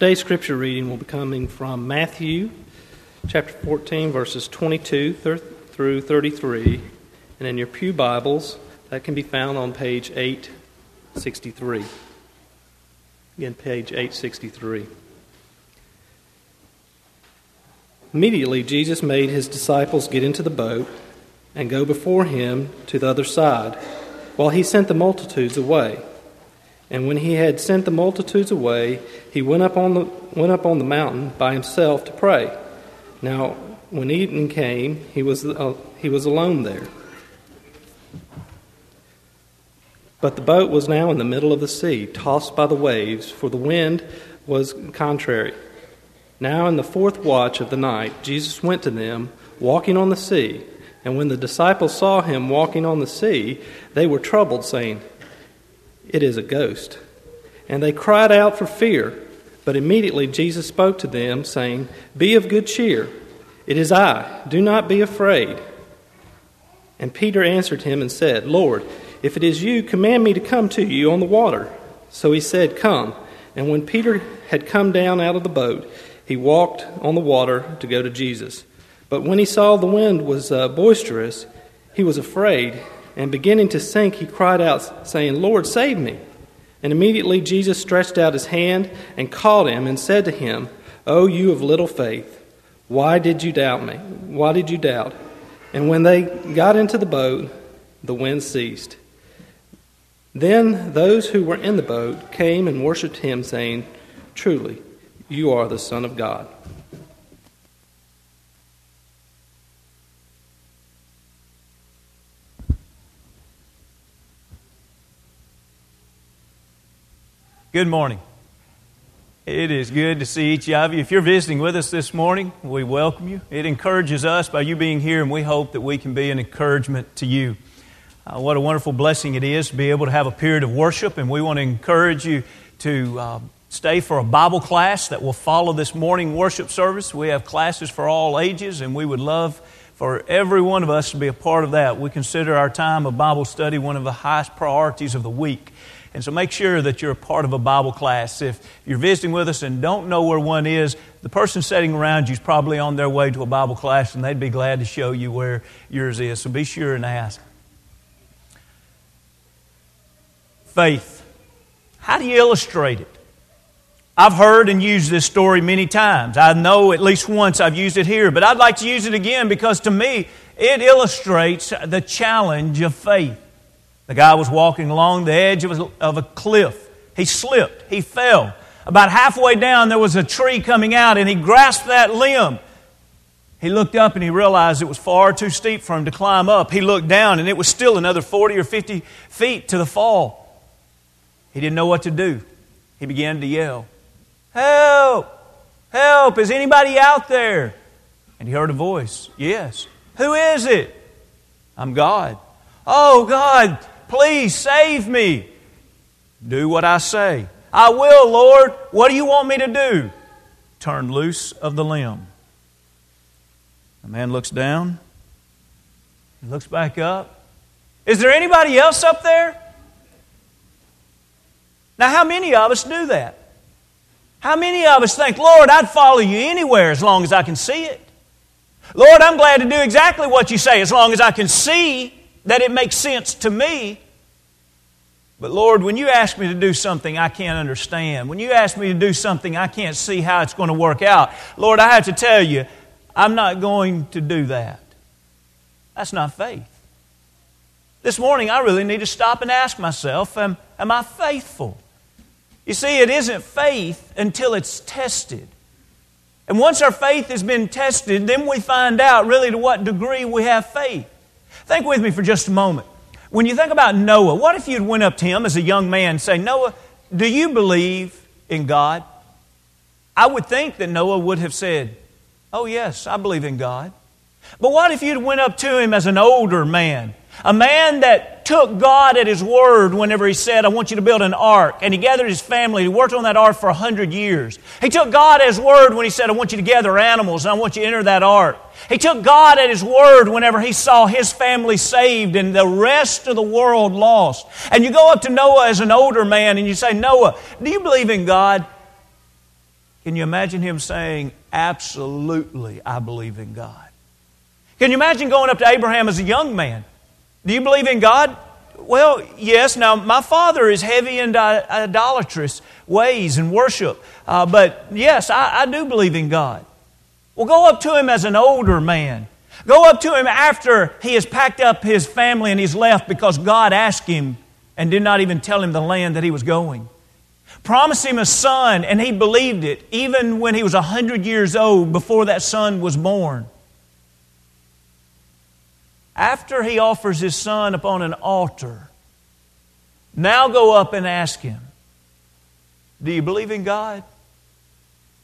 Today's scripture reading will be coming from Matthew chapter 14, verses 22 through 33. And in your Pew Bibles, that can be found on page 863. Again, page 863. Immediately, Jesus made his disciples get into the boat and go before him to the other side, while he sent the multitudes away. And when he had sent the multitudes away, he went up on the, went up on the mountain by himself to pray. Now, when evening came, he was, uh, he was alone there. But the boat was now in the middle of the sea, tossed by the waves, for the wind was contrary. Now, in the fourth watch of the night, Jesus went to them, walking on the sea. And when the disciples saw him walking on the sea, they were troubled, saying, It is a ghost. And they cried out for fear. But immediately Jesus spoke to them, saying, Be of good cheer. It is I. Do not be afraid. And Peter answered him and said, Lord, if it is you, command me to come to you on the water. So he said, Come. And when Peter had come down out of the boat, he walked on the water to go to Jesus. But when he saw the wind was uh, boisterous, he was afraid, and beginning to sink, he cried out, saying, Lord, save me. And immediately Jesus stretched out his hand and caught him and said to him, O you of little faith, why did you doubt me? Why did you doubt? And when they got into the boat, the wind ceased. Then those who were in the boat came and worshipped him, saying, Truly, you are the Son of God. Good morning. It is good to see each of you. If you're visiting with us this morning, we welcome you. It encourages us by you being here, and we hope that we can be an encouragement to you. Uh, what a wonderful blessing it is to be able to have a period of worship, and we want to encourage you to uh, stay for a Bible class that will follow this morning worship service. We have classes for all ages, and we would love for every one of us to be a part of that. We consider our time of Bible study one of the highest priorities of the week. And so make sure that you're a part of a Bible class. If you're visiting with us and don't know where one is, the person sitting around you is probably on their way to a Bible class and they'd be glad to show you where yours is. So be sure and ask. Faith. How do you illustrate it? I've heard and used this story many times. I know at least once I've used it here, but I'd like to use it again because to me it illustrates the challenge of faith. The guy was walking along the edge of a, of a cliff. He slipped. He fell. About halfway down, there was a tree coming out, and he grasped that limb. He looked up and he realized it was far too steep for him to climb up. He looked down, and it was still another 40 or 50 feet to the fall. He didn't know what to do. He began to yell, Help! Help! Is anybody out there? And he heard a voice. Yes. Who is it? I'm God. Oh, God, Please save me. Do what I say. I will, Lord. What do you want me to do? Turn loose of the limb. The man looks down. He looks back up. Is there anybody else up there? Now, how many of us do that? How many of us think, Lord, I'd follow you anywhere as long as I can see it? Lord, I'm glad to do exactly what you say as long as I can see that it makes sense to me. But Lord, when you ask me to do something I can't understand, when you ask me to do something I can't see how it's going to work out, Lord, I have to tell you, I'm not going to do that. That's not faith. This morning, I really need to stop and ask myself, am, am I faithful? You see, it isn't faith until it's tested. And once our faith has been tested, then we find out really to what degree we have faith. Think with me for just a moment. When you think about Noah, what if you'd went up to him as a young man and say, Noah, do you believe in God? I would think that Noah would have said, Oh, yes, I believe in God. But what if you'd went up to him as an older man a man that took God at his word whenever he said, I want you to build an ark. And he gathered his family. He worked on that ark for a hundred years. He took God at his word when he said, I want you to gather animals and I want you to enter that ark. He took God at his word whenever he saw his family saved and the rest of the world lost. And you go up to Noah as an older man and you say, Noah, do you believe in God? Can you imagine him saying, Absolutely, I believe in God? Can you imagine going up to Abraham as a young man? Do you believe in God? Well, yes. Now, my father is heavy into idolatrous ways and worship. Uh, but yes, I, I do believe in God. Well, go up to him as an older man. Go up to him after he has packed up his family and he's left because God asked him and did not even tell him the land that he was going. Promised him a son, and he believed it, even when he was 100 years old before that son was born. After he offers his son upon an altar, now go up and ask him, Do you believe in God?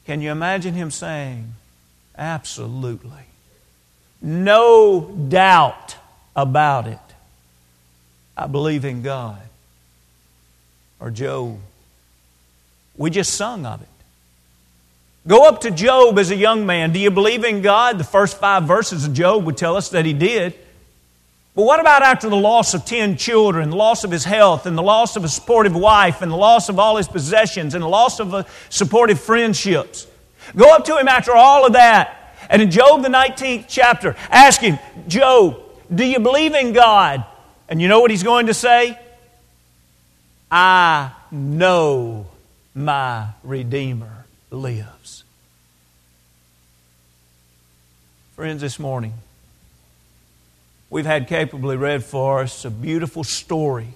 Can you imagine him saying, Absolutely. No doubt about it. I believe in God. Or Job. We just sung of it. Go up to Job as a young man. Do you believe in God? The first five verses of Job would tell us that he did. But what about after the loss of 10 children, the loss of his health, and the loss of a supportive wife, and the loss of all his possessions, and the loss of uh, supportive friendships? Go up to him after all of that. And in Job, the 19th chapter, ask him, Job, do you believe in God? And you know what he's going to say? I know my Redeemer lives. Friends, this morning, we've had capably read for us a beautiful story.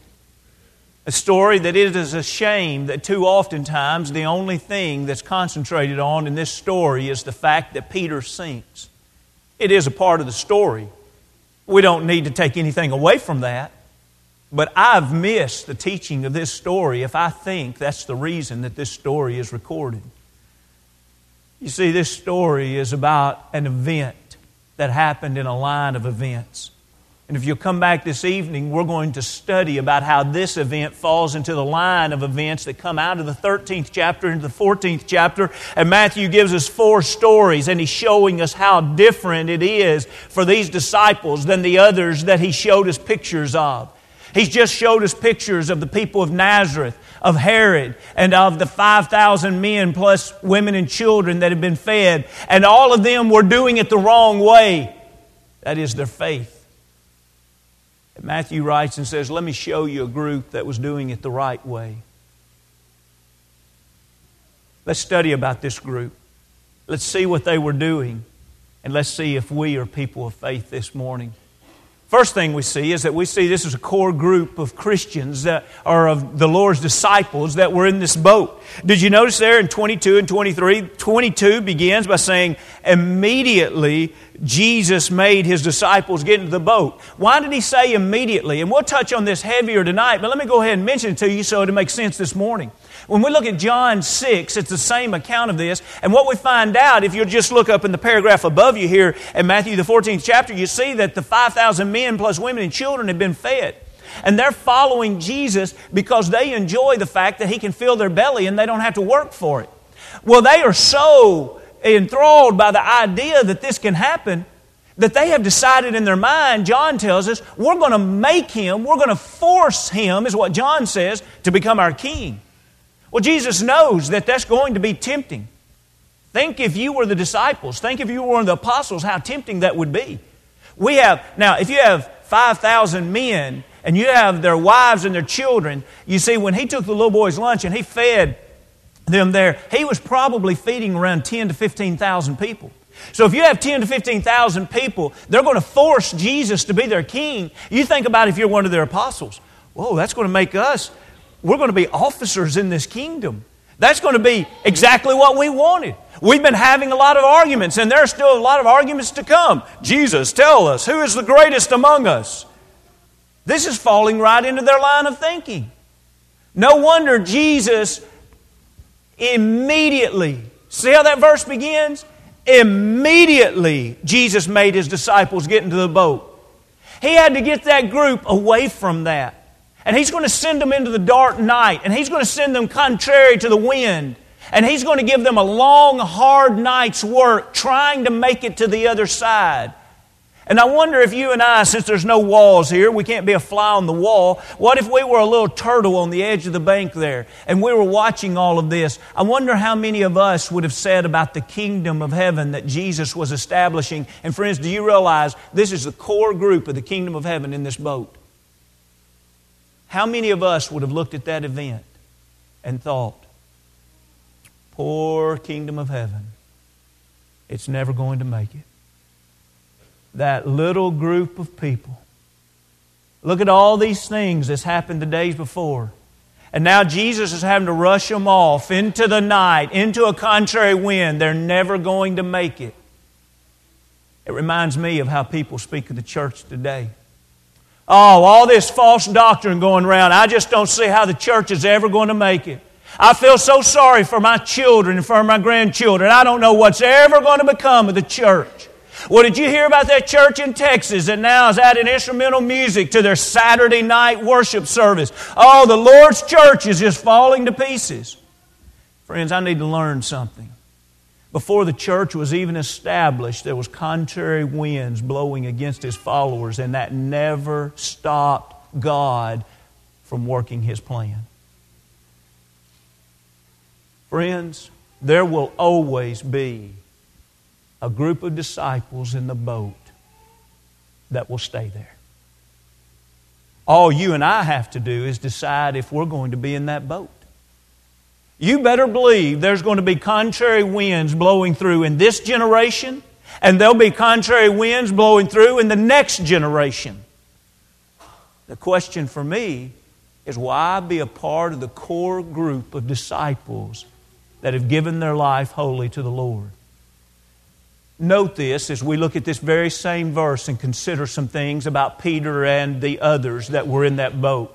A story that it is a shame that too oftentimes the only thing that's concentrated on in this story is the fact that Peter sinks. It is a part of the story. We don't need to take anything away from that. But I've missed the teaching of this story if I think that's the reason that this story is recorded. You see, this story is about an event that happened in a line of events. And if you'll come back this evening, we're going to study about how this event falls into the line of events that come out of the 13th chapter into the 14th chapter. And Matthew gives us four stories, and he's showing us how different it is for these disciples than the others that he showed us pictures of. He's just showed us pictures of the people of Nazareth, of Herod, and of the 5,000 men plus women and children that had been fed. And all of them were doing it the wrong way. That is their faith. Matthew writes and says, Let me show you a group that was doing it the right way. Let's study about this group. Let's see what they were doing. And let's see if we are people of faith this morning. First thing we see is that we see this is a core group of Christians that are of the Lord's disciples that were in this boat. Did you notice there in 22 and 23? 22 begins by saying, immediately Jesus made his disciples get into the boat. Why did he say immediately? And we'll touch on this heavier tonight, but let me go ahead and mention it to you so it'll make sense this morning. When we look at John 6, it's the same account of this. And what we find out, if you'll just look up in the paragraph above you here in Matthew, the 14th chapter, you see that the 5,000 men plus women and children have been fed. And they're following Jesus because they enjoy the fact that He can fill their belly and they don't have to work for it. Well, they are so enthralled by the idea that this can happen that they have decided in their mind, John tells us, we're going to make him, we're going to force him, is what John says, to become our king. Well, Jesus knows that that's going to be tempting. Think if you were the disciples, think if you were one of the apostles, how tempting that would be. We have, now, if you have 5,000 men and you have their wives and their children, you see, when he took the little boy's lunch and he fed them there, he was probably feeding around 10 to 15,000 people. So if you have 10 to 15,000 people, they're going to force Jesus to be their king. You think about if you're one of their apostles. Whoa, that's going to make us we're going to be officers in this kingdom. That's going to be exactly what we wanted. We've been having a lot of arguments, and there are still a lot of arguments to come. Jesus, tell us, who is the greatest among us? This is falling right into their line of thinking. No wonder Jesus immediately, see how that verse begins? Immediately, Jesus made his disciples get into the boat. He had to get that group away from that. And He's going to send them into the dark night, and He's going to send them contrary to the wind. And He's going to give them a long, hard night's work trying to make it to the other side. And I wonder if you and I, since there's no walls here, we can't be a fly on the wall. What if we were a little turtle on the edge of the bank there and we were watching all of this? I wonder how many of us would have said about the kingdom of heaven that Jesus was establishing. And friends, do you realize this is the core group of the kingdom of heaven in this boat? How many of us would have looked at that event and thought, poor kingdom of heaven, it's never going to make it? that little group of people. Look at all these things that's happened the days before. And now Jesus is having to rush them off into the night, into a contrary wind. They're never going to make it. It reminds me of how people speak of the church today. Oh, all this false doctrine going around. I just don't see how the church is ever going to make it. I feel so sorry for my children and for my grandchildren. I don't know what's ever going to become of the church. Well, did you hear about that church in Texas that now is adding instrumental music to their Saturday night worship service? Oh, the Lord's church is just falling to pieces. Friends, I need to learn something. Before the church was even established, there was contrary winds blowing against his followers, and that never stopped God from working his plan. Friends, there will always be a group of disciples in the boat that will stay there. All you and I have to do is decide if we're going to be in that boat. You better believe there's going to be contrary winds blowing through in this generation, and there'll be contrary winds blowing through in the next generation. The question for me is why be a part of the core group of disciples that have given their life wholly to the Lord? Note this as we look at this very same verse and consider some things about Peter and the others that were in that boat.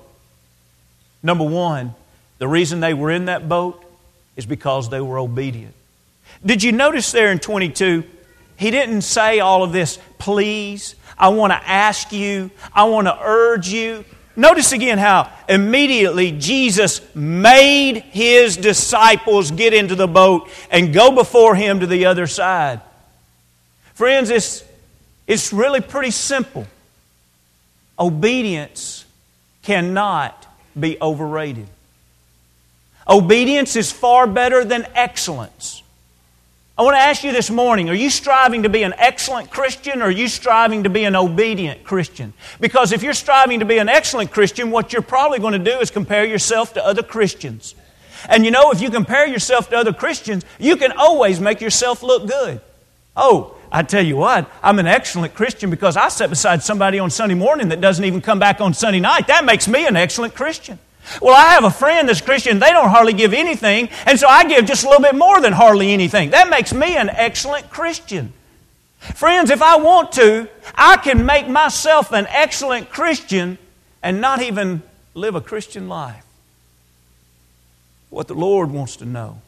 Number one, the reason they were in that boat is because they were obedient. Did you notice there in 22? He didn't say all of this, please, I want to ask you, I want to urge you. Notice again how immediately Jesus made his disciples get into the boat and go before him to the other side. Friends, it's, it's really pretty simple. Obedience cannot be overrated. Obedience is far better than excellence. I want to ask you this morning are you striving to be an excellent Christian or are you striving to be an obedient Christian? Because if you're striving to be an excellent Christian, what you're probably going to do is compare yourself to other Christians. And you know, if you compare yourself to other Christians, you can always make yourself look good. Oh, I tell you what, I'm an excellent Christian because I sit beside somebody on Sunday morning that doesn't even come back on Sunday night. That makes me an excellent Christian. Well, I have a friend that's Christian, they don't hardly give anything, and so I give just a little bit more than hardly anything. That makes me an excellent Christian. Friends, if I want to, I can make myself an excellent Christian and not even live a Christian life. What the Lord wants to know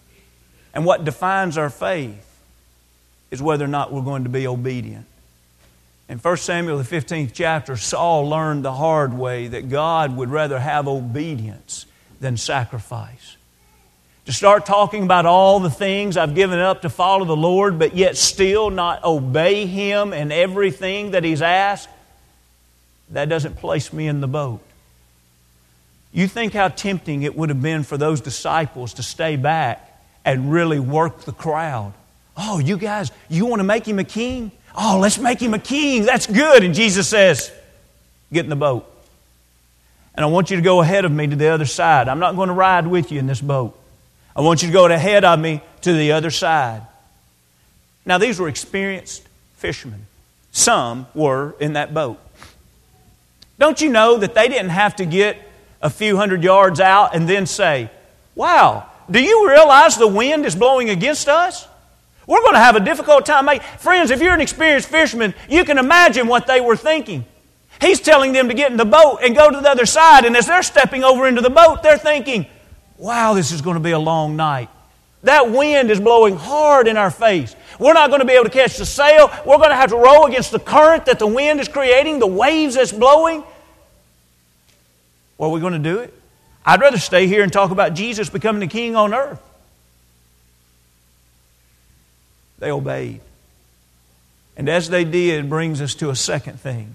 and what defines our faith is whether or not we're going to be obedient. In 1 Samuel, the 15th chapter, Saul learned the hard way that God would rather have obedience than sacrifice. To start talking about all the things I've given up to follow the Lord, but yet still not obey Him in everything that He's asked, that doesn't place me in the boat. You think how tempting it would have been for those disciples to stay back and really work the crowd Oh, you guys, you want to make him a king? Oh, let's make him a king. That's good. And Jesus says, Get in the boat. And I want you to go ahead of me to the other side. I'm not going to ride with you in this boat. I want you to go ahead of me to the other side. Now, these were experienced fishermen. Some were in that boat. Don't you know that they didn't have to get a few hundred yards out and then say, Wow, do you realize the wind is blowing against us? We're going to have a difficult time. Friends, if you're an experienced fisherman, you can imagine what they were thinking. He's telling them to get in the boat and go to the other side. And as they're stepping over into the boat, they're thinking, wow, this is going to be a long night. That wind is blowing hard in our face. We're not going to be able to catch the sail. We're going to have to row against the current that the wind is creating, the waves that's blowing. Well, are we going to do it? I'd rather stay here and talk about Jesus becoming the king on earth. They obeyed. And as they did, brings us to a second thing.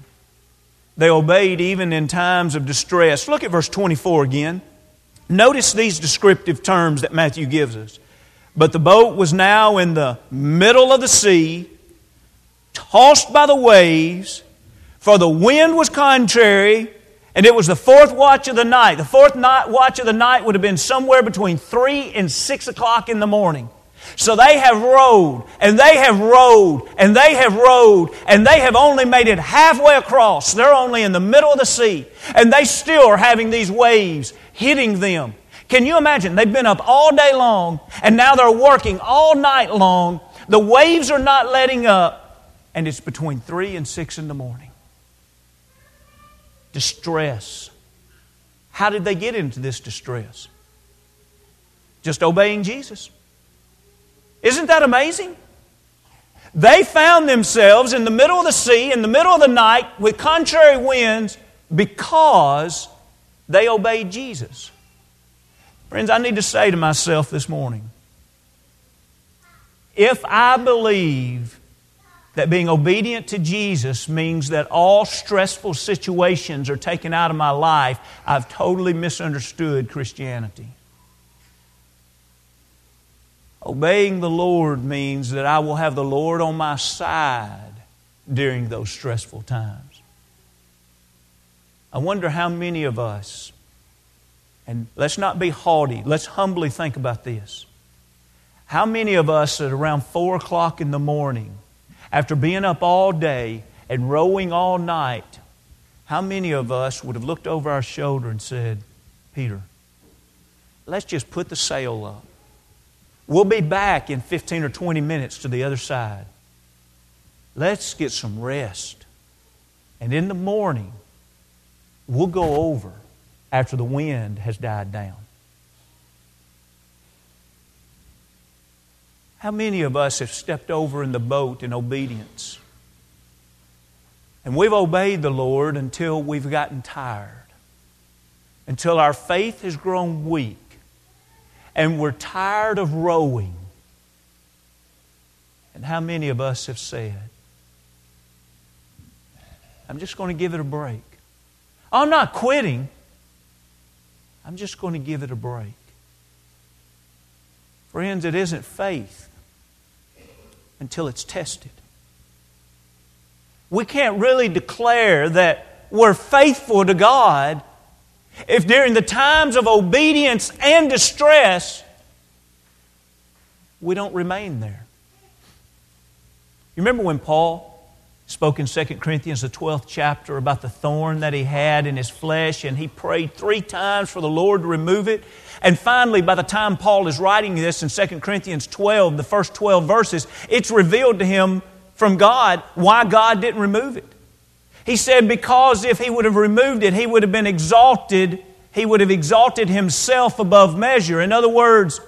They obeyed even in times of distress. Look at verse 24 again. Notice these descriptive terms that Matthew gives us. But the boat was now in the middle of the sea, tossed by the waves, for the wind was contrary, and it was the fourth watch of the night. The fourth night, watch of the night would have been somewhere between 3 and 6 o'clock in the morning. So they have rowed, and they have rowed, and they have rowed, and they have only made it halfway across. They're only in the middle of the sea, and they still are having these waves hitting them. Can you imagine? They've been up all day long, and now they're working all night long. The waves are not letting up, and it's between 3 and 6 in the morning. Distress. How did they get into this distress? Just obeying Jesus. Isn't that amazing? They found themselves in the middle of the sea, in the middle of the night, with contrary winds because they obeyed Jesus. Friends, I need to say to myself this morning if I believe that being obedient to Jesus means that all stressful situations are taken out of my life, I've totally misunderstood Christianity. Obeying the Lord means that I will have the Lord on my side during those stressful times. I wonder how many of us, and let's not be haughty, let's humbly think about this. How many of us at around 4 o'clock in the morning, after being up all day and rowing all night, how many of us would have looked over our shoulder and said, Peter, let's just put the sail up We'll be back in 15 or 20 minutes to the other side. Let's get some rest. And in the morning, we'll go over after the wind has died down. How many of us have stepped over in the boat in obedience? And we've obeyed the Lord until we've gotten tired, until our faith has grown weak and we're tired of rowing. And how many of us have said, I'm just going to give it a break? I'm not quitting. I'm just going to give it a break. Friends, it isn't faith until it's tested. We can't really declare that we're faithful to God if during the times of obedience and distress, we don't remain there. You remember when Paul spoke in 2 Corinthians, the 12th chapter, about the thorn that he had in his flesh, and he prayed three times for the Lord to remove it. And finally, by the time Paul is writing this in 2 Corinthians 12, the first 12 verses, it's revealed to him from God why God didn't remove it. He said, because if he would have removed it, he would have been exalted. He would have exalted himself above measure. In other words,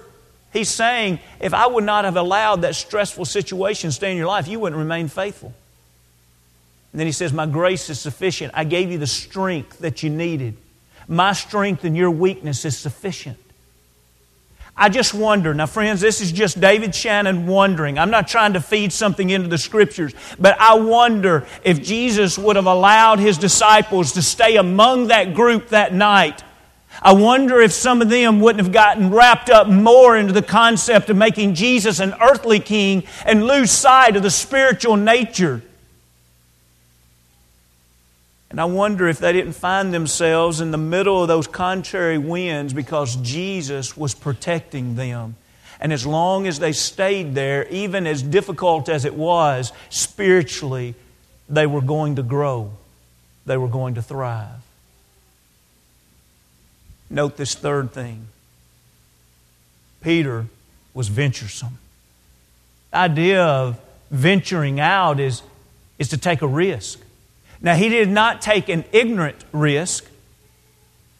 he's saying, if I would not have allowed that stressful situation to stay in your life, you wouldn't remain faithful. And then he says, My grace is sufficient. I gave you the strength that you needed. My strength and your weakness is sufficient. I just wonder. Now, friends, this is just David Shannon wondering. I'm not trying to feed something into the scriptures, but I wonder if Jesus would have allowed his disciples to stay among that group that night. I wonder if some of them wouldn't have gotten wrapped up more into the concept of making Jesus an earthly king and lose sight of the spiritual nature. And I wonder if they didn't find themselves in the middle of those contrary winds because Jesus was protecting them. And as long as they stayed there, even as difficult as it was, spiritually, they were going to grow. They were going to thrive. Note this third thing Peter was venturesome. The idea of venturing out is, is to take a risk. Now, he did not take an ignorant risk.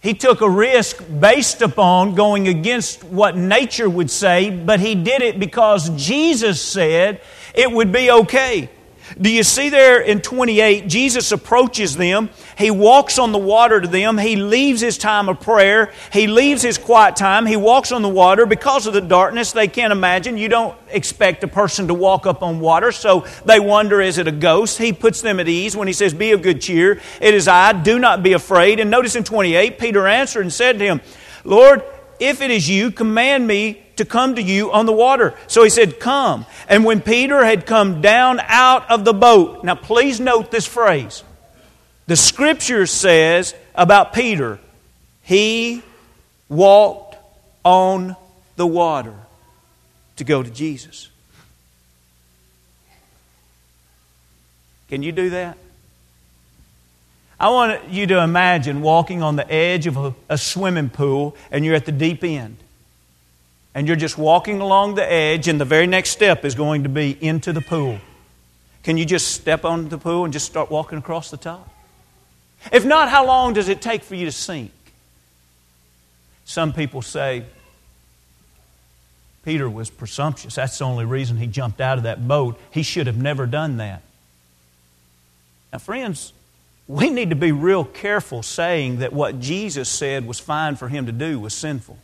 He took a risk based upon going against what nature would say, but he did it because Jesus said it would be okay. Do you see there in 28, Jesus approaches them. He walks on the water to them. He leaves his time of prayer. He leaves his quiet time. He walks on the water. Because of the darkness, they can't imagine. You don't expect a person to walk up on water, so they wonder, is it a ghost? He puts them at ease when he says, Be of good cheer. It is I. Do not be afraid. And notice in 28, Peter answered and said to him, Lord, if it is you, command me to come to you on the water. So he said, Come. And when Peter had come down out of the boat, now please note this phrase. The scripture says about Peter, he walked on the water to go to Jesus. Can you do that? I want you to imagine walking on the edge of a, a, swimming pool and you're at the deep end. And you're just walking along the edge, and the very next step is going to be into the pool. Can you just step onto the pool and just start walking across the top? If not, how long does it take for you to sink? Some people say Peter was presumptuous. That's the only reason he jumped out of that boat. He should have never done that. Now, friends, we need to be real careful saying that what Jesus said was fine for him to do was sinful.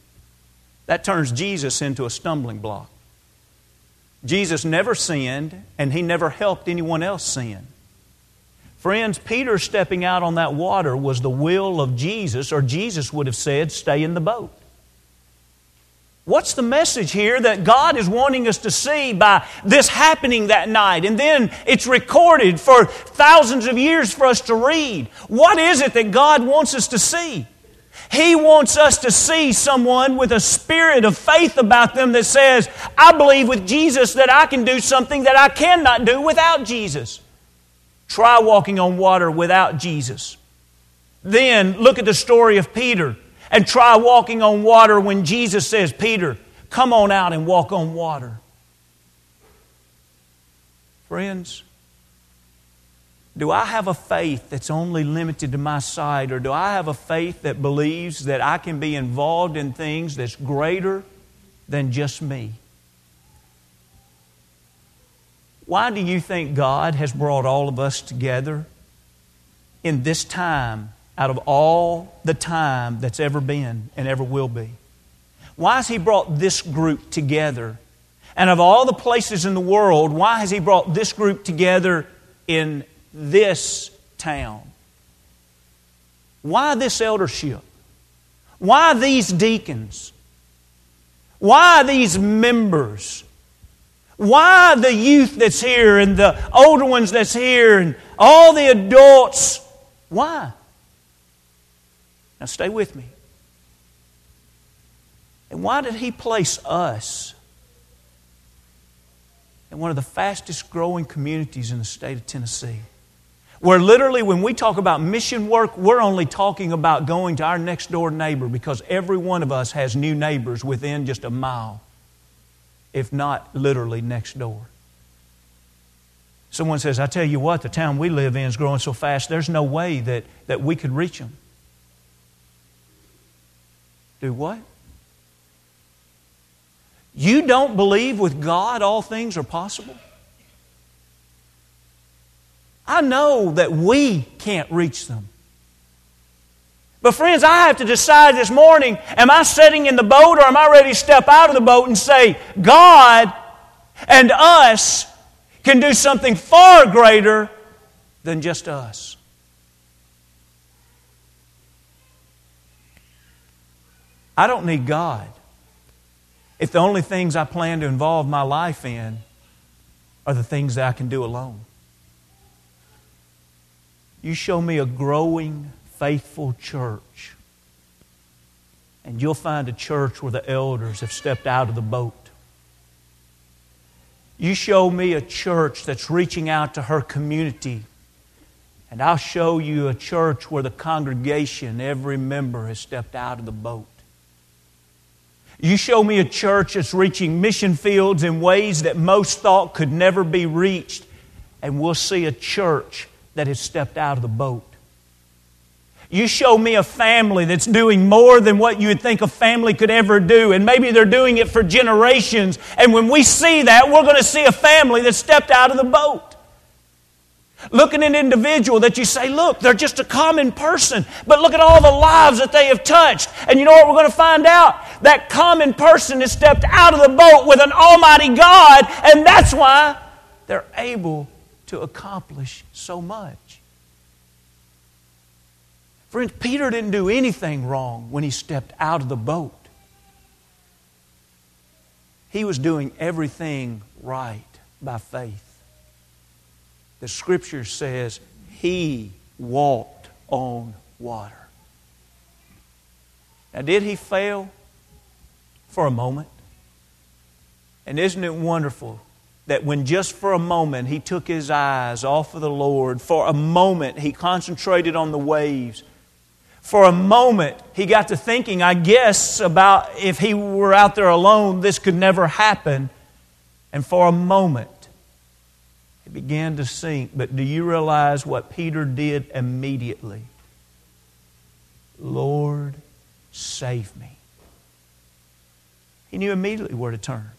That turns Jesus into a stumbling block. Jesus never sinned, and he never helped anyone else sin. Friends, Peter stepping out on that water was the will of Jesus, or Jesus would have said, Stay in the boat. What's the message here that God is wanting us to see by this happening that night? And then it's recorded for thousands of years for us to read. What is it that God wants us to see? He wants us to see someone with a spirit of faith about them that says, I believe with Jesus that I can do something that I cannot do without Jesus. Try walking on water without Jesus. Then look at the story of Peter and try walking on water when Jesus says, Peter, come on out and walk on water. Friends, do I have a faith that's only limited to my side, or do I have a faith that believes that I can be involved in things that's greater than just me? Why do you think God has brought all of us together in this time out of all the time that's ever been and ever will be. Why has He brought this group together? And of all the places in the world, why has He brought this group together in this town? Why this eldership? Why these deacons? Why these members? Why the youth that's here and the older ones that's here and all the adults? Why? Now, stay with me. And why did He place us in one of the fastest growing communities in the state of Tennessee? Where literally, when we talk about mission work, we're only talking about going to our next door neighbor because every one of us has new neighbors within just a mile, if not literally next door. Someone says, I tell you what, the town we live in is growing so fast, there's no way that, that we could reach them. Do what? You don't believe with God all things are possible? I know that we can't reach them. But, friends, I have to decide this morning am I sitting in the boat or am I ready to step out of the boat and say, God and us can do something far greater than just us? I don't need God if the only things I plan to involve my life in are the things that I can do alone. You show me a growing, faithful church, and you'll find a church where the elders have stepped out of the boat. You show me a church that's reaching out to her community, and I'll show you a church where the congregation, every member, has stepped out of the boat. You show me a church that's reaching mission fields in ways that most thought could never be reached, and we'll see a church that has stepped out of the boat. You show me a family that's doing more than what you would think a family could ever do, and maybe they're doing it for generations. And when we see that, we're going to see a family that stepped out of the boat. Look at an individual that you say, look, they're just a common person, but look at all the lives that they have touched. And you know what we're going to find out? That common person has stepped out of the boat with an almighty God, and that's why they're able to accomplish so much. Friends, Peter didn't do anything wrong when he stepped out of the boat. He was doing everything right by faith. The scripture says he walked on water. Now, did he fail? For a moment. And isn't it wonderful that when just for a moment he took his eyes off of the Lord, for a moment he concentrated on the waves, for a moment he got to thinking, I guess, about if he were out there alone, this could never happen. And for a moment, it began to sink. But do you realize what Peter did immediately? Lord, save me. He knew immediately where to turn.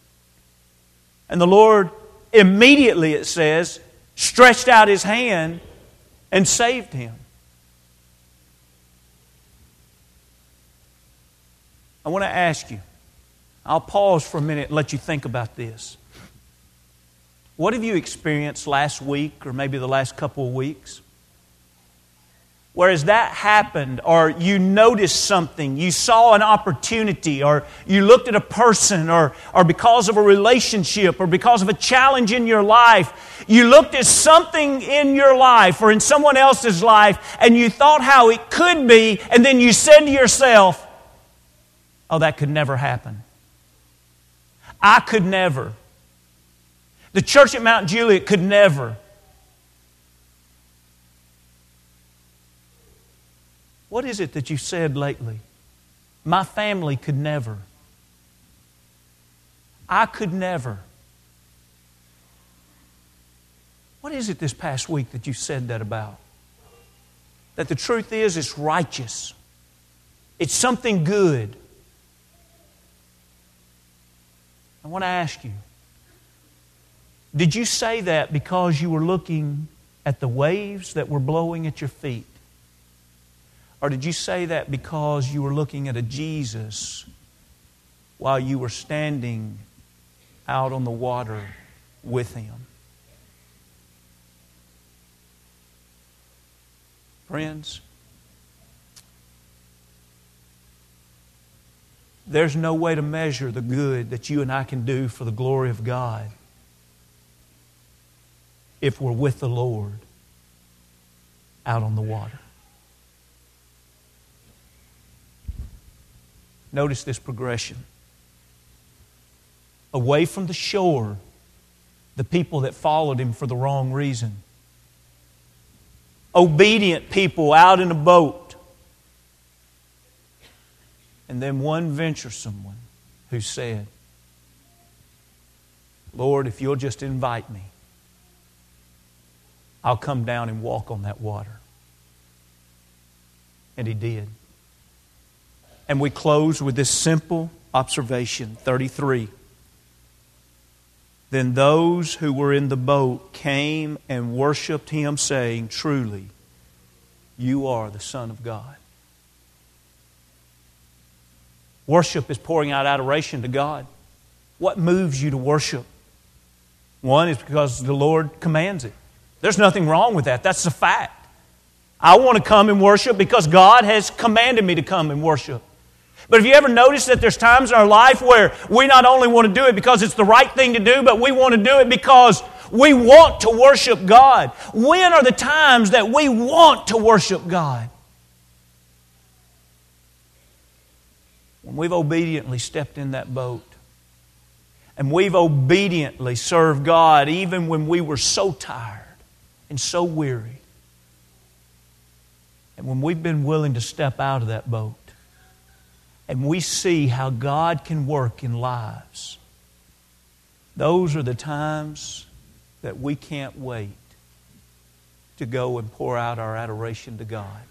And the Lord immediately, it says, stretched out his hand and saved him. I want to ask you, I'll pause for a minute and let you think about this. What have you experienced last week or maybe the last couple of weeks? Whereas that happened, or you noticed something, you saw an opportunity, or you looked at a person, or, or because of a relationship, or because of a challenge in your life, you looked at something in your life or in someone else's life, and you thought how it could be, and then you said to yourself, Oh, that could never happen. I could never. The church at Mount Juliet could never. What is it that you said lately? My family could never. I could never. What is it this past week that you said that about? That the truth is, it's righteous, it's something good. I want to ask you did you say that because you were looking at the waves that were blowing at your feet? Or did you say that because you were looking at a Jesus while you were standing out on the water with him? Friends, there's no way to measure the good that you and I can do for the glory of God if we're with the Lord out on the water. Notice this progression. Away from the shore, the people that followed him for the wrong reason. Obedient people out in a boat. And then one venturesome one who said, Lord, if you'll just invite me, I'll come down and walk on that water. And he did. And we close with this simple observation 33. Then those who were in the boat came and worshiped him, saying, Truly, you are the Son of God. Worship is pouring out adoration to God. What moves you to worship? One is because the Lord commands it. There's nothing wrong with that. That's a fact. I want to come and worship because God has commanded me to come and worship. But have you ever noticed that there's times in our life where we not only want to do it because it's the right thing to do, but we want to do it because we want to worship God? When are the times that we want to worship God? When we've obediently stepped in that boat and we've obediently served God even when we were so tired and so weary. And when we've been willing to step out of that boat and we see how God can work in lives, those are the times that we can't wait to go and pour out our adoration to God.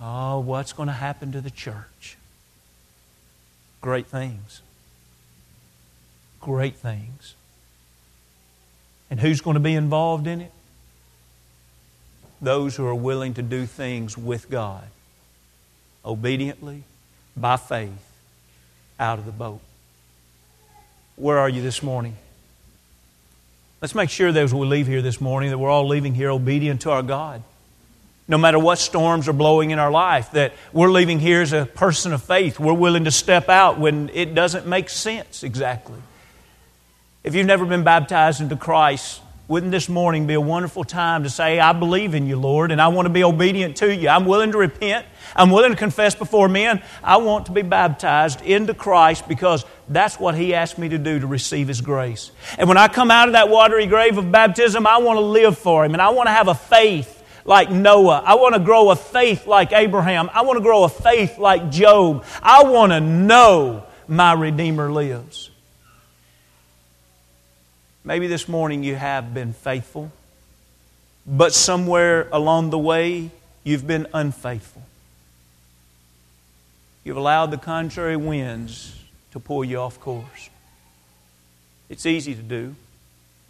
Oh, what's going to happen to the church? Great things. Great things. And who's going to be involved in it? Those who are willing to do things with God, obediently, by faith, out of the boat. Where are you this morning? Let's make sure that as we leave here this morning that we're all leaving here obedient to our God. No matter what storms are blowing in our life, that we're leaving here as a person of faith. We're willing to step out when it doesn't make sense exactly. If you've never been baptized into Christ, wouldn't this morning be a wonderful time to say, I believe in you, Lord, and I want to be obedient to you? I'm willing to repent. I'm willing to confess before men. I want to be baptized into Christ because that's what He asked me to do to receive His grace. And when I come out of that watery grave of baptism, I want to live for Him and I want to have a faith like Noah. I want to grow a faith like Abraham. I want to grow a faith like Job. I want to know my Redeemer lives. Maybe this morning you have been faithful, but somewhere along the way you've been unfaithful. You've allowed the contrary winds to pull you off course. It's easy to do,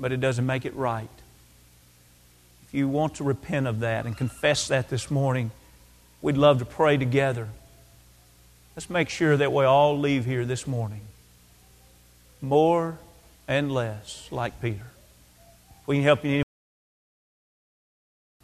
but it doesn't make it right. If you want to repent of that and confess that this morning, we'd love to pray together. Let's make sure that we all leave here this morning more and less like Peter. We can help you